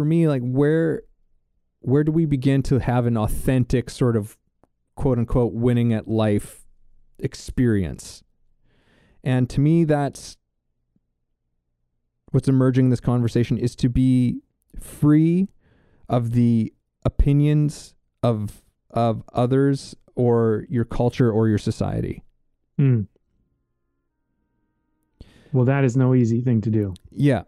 for me, like where where do we begin to have an authentic sort of quote unquote winning at life experience? And to me, that's what's emerging in this conversation is to be free of the opinions of of others or your culture or your society. Mm. Well, that is no easy thing to do. Yeah.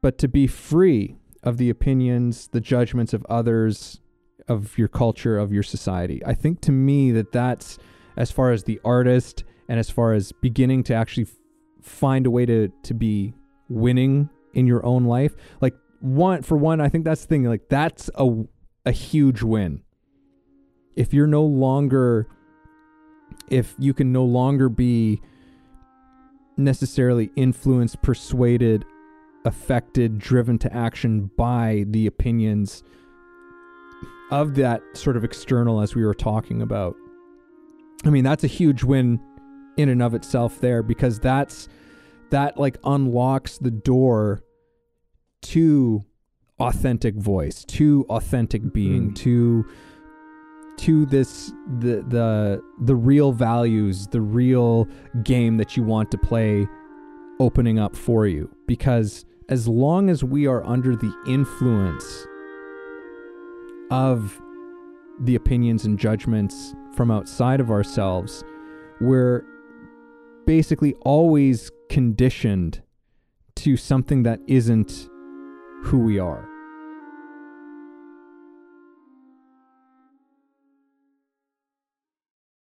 But to be free of the opinions, the judgments of others, of your culture, of your society. I think to me that that's as far as the artist and as far as beginning to actually find a way to to be winning in your own life. Like one for one, I think that's the thing like that's a a huge win. If you're no longer if you can no longer be necessarily influenced, persuaded, affected, driven to action by the opinions of that sort of external as we were talking about. I mean, that's a huge win in and of itself there because that's that like unlocks the door to authentic voice, to authentic being, Mm. to to this the the the real values, the real game that you want to play opening up for you because as long as we are under the influence of the opinions and judgments from outside of ourselves, we're basically always conditioned to something that isn't who we are.